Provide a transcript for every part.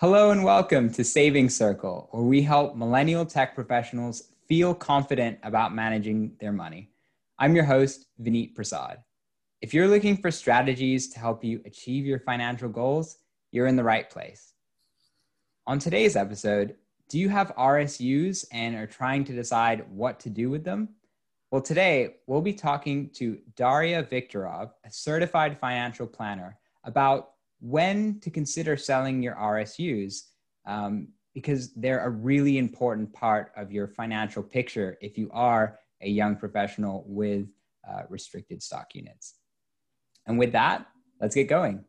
Hello and welcome to Saving Circle, where we help millennial tech professionals feel confident about managing their money. I'm your host, Vineet Prasad. If you're looking for strategies to help you achieve your financial goals, you're in the right place. On today's episode, do you have RSUs and are trying to decide what to do with them? Well, today we'll be talking to Daria Viktorov, a certified financial planner, about when to consider selling your RSUs um, because they're a really important part of your financial picture if you are a young professional with uh, restricted stock units. And with that, let's get going.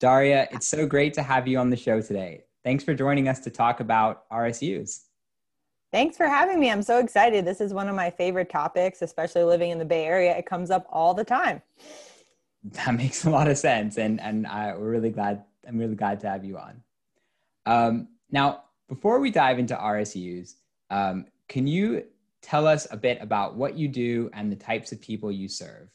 Daria, it's so great to have you on the show today. Thanks for joining us to talk about RSUs. Thanks for having me. I'm so excited. This is one of my favorite topics, especially living in the Bay Area. It comes up all the time. That makes a lot of sense, and and I, we're really glad. I'm really glad to have you on. Um, now, before we dive into RSUs, um, can you tell us a bit about what you do and the types of people you serve?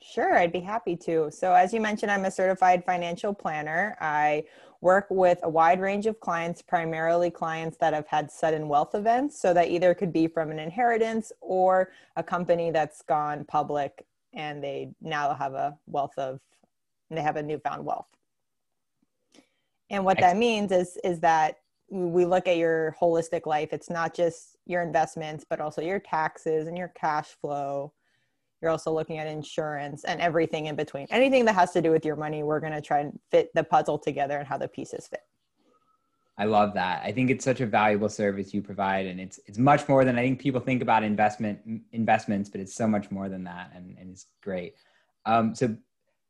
Sure, I'd be happy to. So, as you mentioned, I'm a certified financial planner. I work with a wide range of clients, primarily clients that have had sudden wealth events. So, that either could be from an inheritance or a company that's gone public and they now have a wealth of, they have a newfound wealth. And what that means is is that we look at your holistic life. It's not just your investments, but also your taxes and your cash flow. You're also looking at insurance and everything in between. Anything that has to do with your money, we're going to try and fit the puzzle together and how the pieces fit. I love that. I think it's such a valuable service you provide, and it's it's much more than I think people think about investment investments, but it's so much more than that, and, and it's great. Um, so,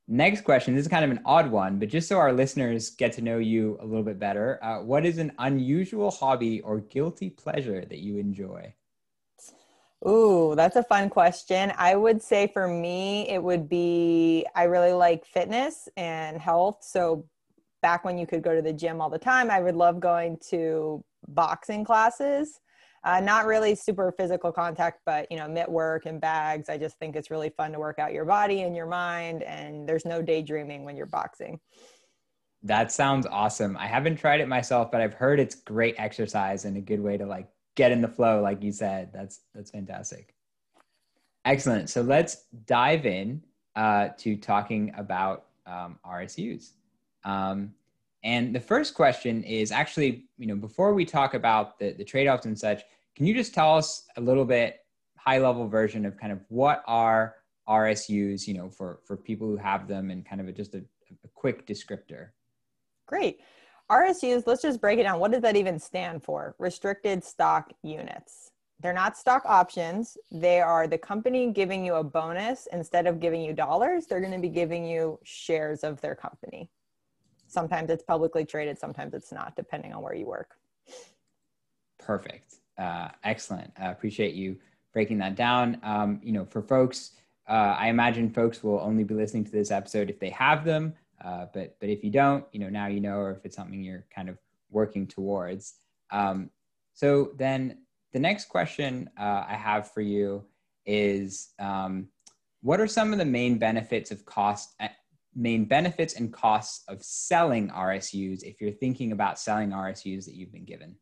next question. This is kind of an odd one, but just so our listeners get to know you a little bit better, uh, what is an unusual hobby or guilty pleasure that you enjoy? Ooh, that's a fun question. I would say for me, it would be I really like fitness and health. So back when you could go to the gym all the time, I would love going to boxing classes. Uh, not really super physical contact, but you know, mitt work and bags. I just think it's really fun to work out your body and your mind, and there's no daydreaming when you're boxing. That sounds awesome. I haven't tried it myself, but I've heard it's great exercise and a good way to like get in the flow, like you said. That's that's fantastic. Excellent. So let's dive in uh, to talking about um, RSUs. Um, and the first question is actually, you know, before we talk about the, the trade-offs and such, can you just tell us a little bit high level version of kind of what are RSUs, you know, for, for people who have them and kind of a, just a, a quick descriptor? Great. RSUs, let's just break it down. What does that even stand for? Restricted stock units. They're not stock options. They are the company giving you a bonus instead of giving you dollars. They're going to be giving you shares of their company. Sometimes it's publicly traded, sometimes it's not, depending on where you work. Perfect. Uh, excellent. I appreciate you breaking that down. Um, you know, for folks, uh, I imagine folks will only be listening to this episode if they have them. Uh, but but if you don't, you know, now you know, or if it's something you're kind of working towards. Um, so then the next question uh, I have for you is, um, what are some of the main benefits of cost main benefits and costs of selling RSUs if you're thinking about selling RSUs that you've been given?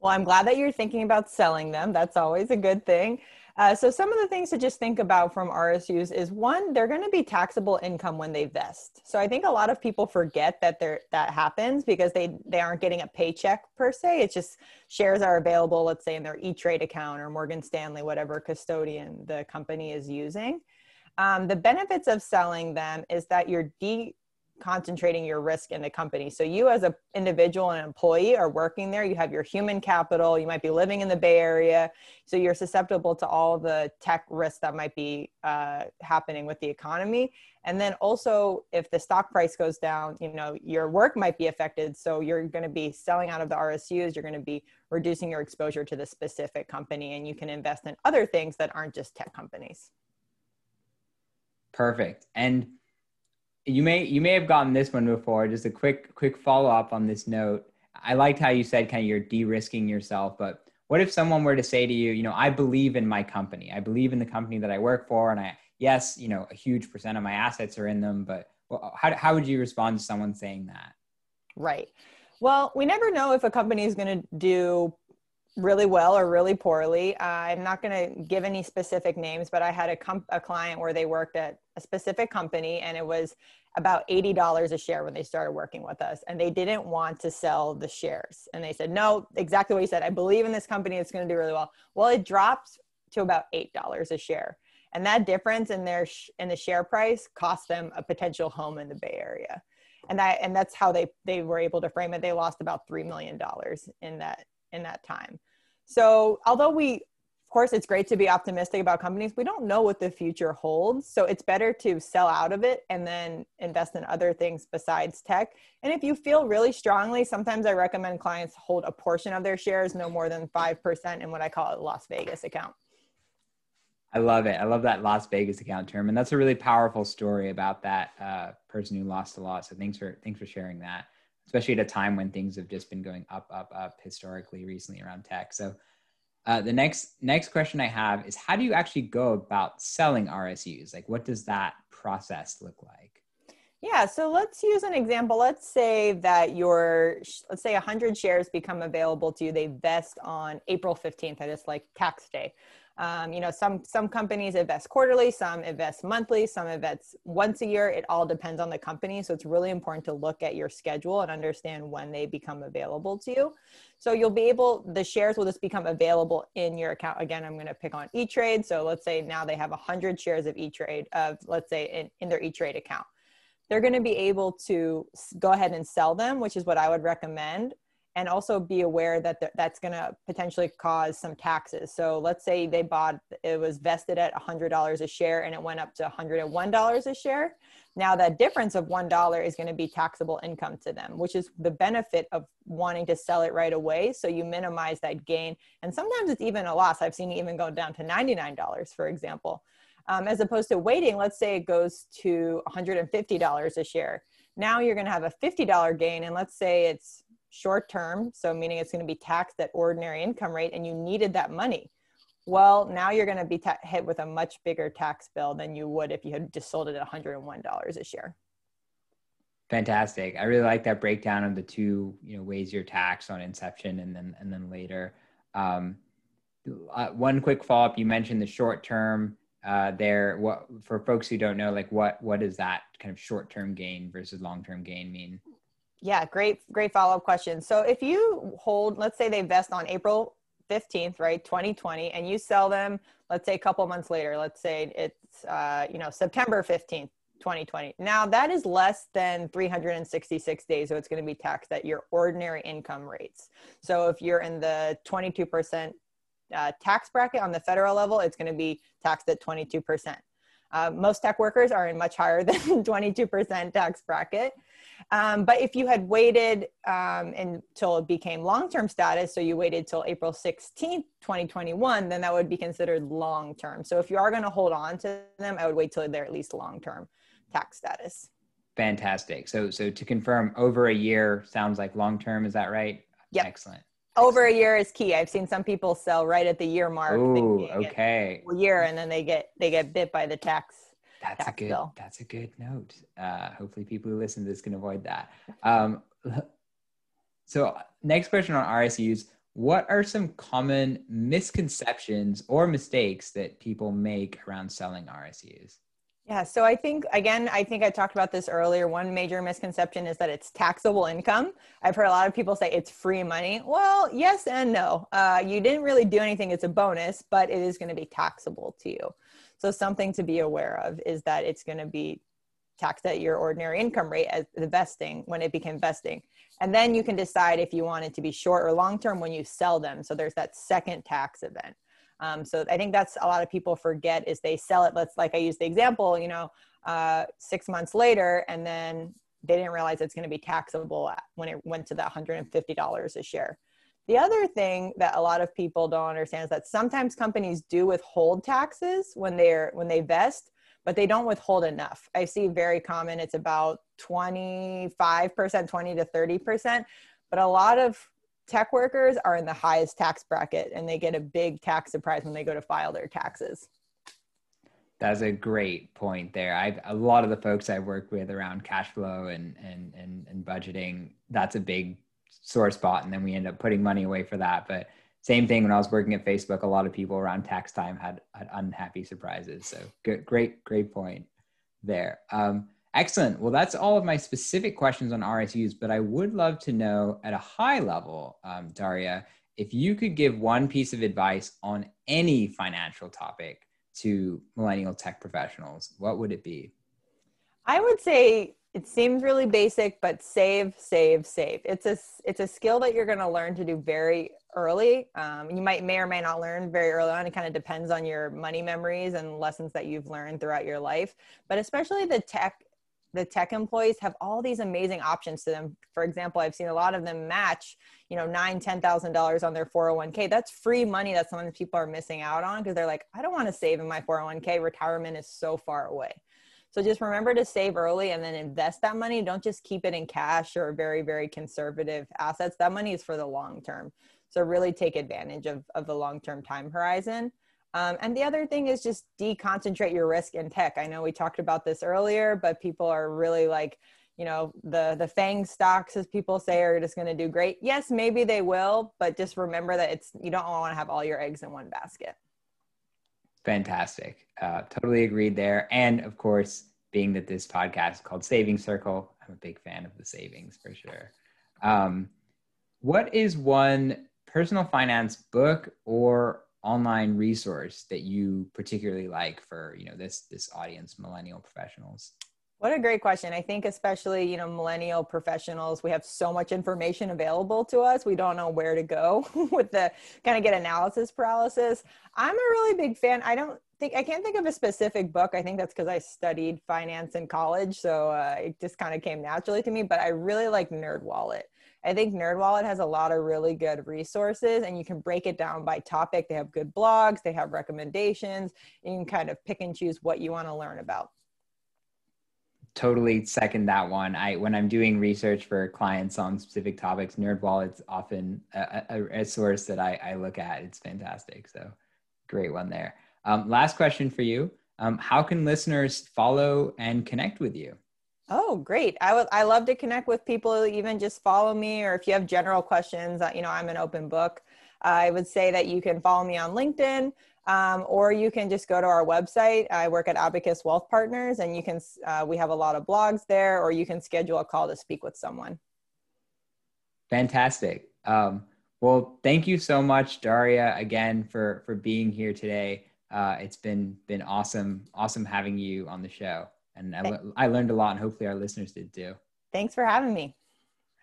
Well, I'm glad that you're thinking about selling them. That's always a good thing. Uh, so, some of the things to just think about from RSUs is one, they're going to be taxable income when they vest. So, I think a lot of people forget that that happens because they they aren't getting a paycheck per se. It's just shares are available, let's say in their E Trade account or Morgan Stanley, whatever custodian the company is using. Um, the benefits of selling them is that you're de concentrating your risk in the company. So you as an individual and employee are working there, you have your human capital, you might be living in the Bay Area, so you're susceptible to all the tech risks that might be uh, happening with the economy. And then also if the stock price goes down, you know, your work might be affected. So you're going to be selling out of the RSUs, you're going to be reducing your exposure to the specific company and you can invest in other things that aren't just tech companies. Perfect. And you may you may have gotten this one before. Just a quick quick follow up on this note. I liked how you said kind of you're de-risking yourself, but what if someone were to say to you, you know, I believe in my company. I believe in the company that I work for, and I yes, you know, a huge percent of my assets are in them. But how how would you respond to someone saying that? Right. Well, we never know if a company is going to do really well or really poorly. Uh, I'm not going to give any specific names, but I had a, comp- a client where they worked at a specific company and it was about $80 a share when they started working with us. And they didn't want to sell the shares. And they said, no, exactly what you said. I believe in this company. It's going to do really well. Well, it dropped to about $8 a share. And that difference in their sh- in the share price cost them a potential home in the Bay Area. And that and that's how they they were able to frame it. They lost about 3 million dollars in that in that time. So, although we, of course, it's great to be optimistic about companies, we don't know what the future holds. So, it's better to sell out of it and then invest in other things besides tech. And if you feel really strongly, sometimes I recommend clients hold a portion of their shares, no more than 5% in what I call a Las Vegas account. I love it. I love that Las Vegas account term, and that's a really powerful story about that uh, person who lost a lot. So thanks for thanks for sharing that especially at a time when things have just been going up, up, up historically recently around tech. So uh, the next next question I have is how do you actually go about selling RSUs? Like, what does that process look like? Yeah, so let's use an example. Let's say that your let's say 100 shares become available to you. They vest on April 15th, that is like tax day. Um, you know, some some companies invest quarterly, some invest monthly, some invest once a year. It all depends on the company. So it's really important to look at your schedule and understand when they become available to you. So you'll be able, the shares will just become available in your account. Again, I'm going to pick on E-Trade. So let's say now they have 100 shares of E-Trade, of let's say in, in their E-Trade account. They're going to be able to go ahead and sell them, which is what I would recommend and also be aware that th- that's going to potentially cause some taxes. So let's say they bought it was vested at $100 a share and it went up to $101 a share. Now that difference of $1 is going to be taxable income to them, which is the benefit of wanting to sell it right away so you minimize that gain. And sometimes it's even a loss. I've seen it even go down to $99 for example. Um, as opposed to waiting, let's say it goes to $150 a share. Now you're going to have a $50 gain and let's say it's short term, so meaning it's going to be taxed at ordinary income rate, and you needed that money. Well, now you're going to be ta- hit with a much bigger tax bill than you would if you had just sold it at $101 a share. Fantastic. I really like that breakdown of the two, you know, ways you're taxed on inception and then and then later. Um, uh, one quick follow up. You mentioned the short term uh, there. What for folks who don't know, like what what does that kind of short term gain versus long term gain mean? Yeah, great, great follow up question. So if you hold, let's say they vest on April 15th, right, 2020, and you sell them, let's say a couple months later, let's say it's, uh, you know, September 15th, 2020. Now that is less than 366 days, so it's going to be taxed at your ordinary income rates. So if you're in the 22% uh, tax bracket on the federal level, it's going to be taxed at 22%. Uh, most tech workers are in much higher than 22% tax bracket. Um, but if you had waited um, until it became long-term status, so you waited till April 16th, 2021, then that would be considered long-term. So if you are going to hold on to them, I would wait till they're at least long-term tax status. Fantastic. So, so to confirm, over a year sounds like long-term. Is that right? Yeah. Excellent. Over a year is key. I've seen some people sell right at the year mark. Ooh, okay. A year, and then they get they get bit by the tax that's a good. Bill. That's a good note. Uh, hopefully, people who listen to this can avoid that. Um, so, next question on RSUs: What are some common misconceptions or mistakes that people make around selling RSUs? Yeah, so I think again, I think I talked about this earlier. One major misconception is that it's taxable income. I've heard a lot of people say it's free money. Well, yes and no. Uh, you didn't really do anything; it's a bonus, but it is going to be taxable to you. So something to be aware of is that it's going to be taxed at your ordinary income rate as the vesting when it became vesting. And then you can decide if you want it to be short or long term when you sell them. So there's that second tax event. Um, so I think that's a lot of people forget is they sell it. Let's like I use the example, you know, uh, six months later, and then they didn't realize it's going to be taxable when it went to that $150 a share. The other thing that a lot of people don't understand is that sometimes companies do withhold taxes when they're when they vest, but they don't withhold enough. I see very common it's about 25%, 20 to 30%, but a lot of tech workers are in the highest tax bracket and they get a big tax surprise when they go to file their taxes. That's a great point there. A lot of the folks I work with around cash flow and and and, and budgeting. That's a big sore spot, and then we end up putting money away for that. But same thing when I was working at Facebook. A lot of people around tax time had, had unhappy surprises. So good, great, great point there. Um, excellent. Well, that's all of my specific questions on RSUs. But I would love to know at a high level, um, Daria, if you could give one piece of advice on any financial topic to millennial tech professionals, what would it be? I would say it seems really basic, but save, save, save. It's a it's a skill that you're going to learn to do very early. Um, you might may or may not learn very early on. It kind of depends on your money memories and lessons that you've learned throughout your life. But especially the tech the tech employees have all these amazing options to them. For example, I've seen a lot of them match, you know, nine, ten thousand dollars on their 401k. That's free money that some of the people are missing out on because they're like, I don't want to save in my 401k. Retirement is so far away. So just remember to save early and then invest that money. Don't just keep it in cash or very, very conservative assets. That money is for the long term. So really take advantage of, of the long term time horizon. Um, and the other thing is just deconcentrate your risk in tech. I know we talked about this earlier, but people are really like, you know, the the FANG stocks, as people say, are just going to do great. Yes, maybe they will, but just remember that it's you don't want to have all your eggs in one basket. Fantastic. Uh, totally agreed there. And of course, being that this podcast is called Saving Circle, I'm a big fan of the savings for sure. Um, what is one personal finance book or online resource that you particularly like for you know this this audience millennial professionals what a great question. I think especially, you know, millennial professionals, we have so much information available to us. We don't know where to go with the kind of get analysis paralysis. I'm a really big fan. I don't think I can't think of a specific book. I think that's because I studied finance in college, so uh, it just kind of came naturally to me. But I really like NerdWallet. I think NerdWallet has a lot of really good resources, and you can break it down by topic. They have good blogs, they have recommendations. You can kind of pick and choose what you want to learn about totally second that one. I when I'm doing research for clients on specific topics, NerdWallet's often a, a, a source that I, I, look at. It's fantastic. So great one there. Um, last question for you. Um, how can listeners follow and connect with you? Oh, great. I would I love to connect with people, even just follow me, or if you have general questions, uh, you know, I'm an open book. I would say that you can follow me on LinkedIn um, or you can just go to our website. I work at Abacus Wealth Partners, and you can uh, we have a lot of blogs there, or you can schedule a call to speak with someone. Fantastic. Um, well, thank you so much, Daria, again for for being here today. Uh, it's been been awesome, awesome having you on the show, and I, I learned a lot, and hopefully our listeners did too. Thanks for having me.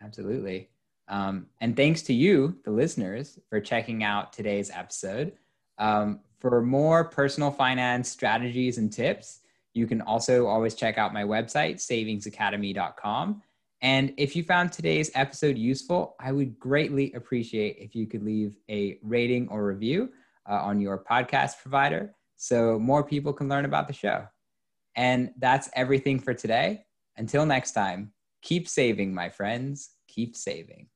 Absolutely. Um, and thanks to you, the listeners, for checking out today's episode. Um, for more personal finance strategies and tips, you can also always check out my website, savingsacademy.com. And if you found today's episode useful, I would greatly appreciate if you could leave a rating or review uh, on your podcast provider so more people can learn about the show. And that's everything for today. Until next time, keep saving, my friends. Keep saving.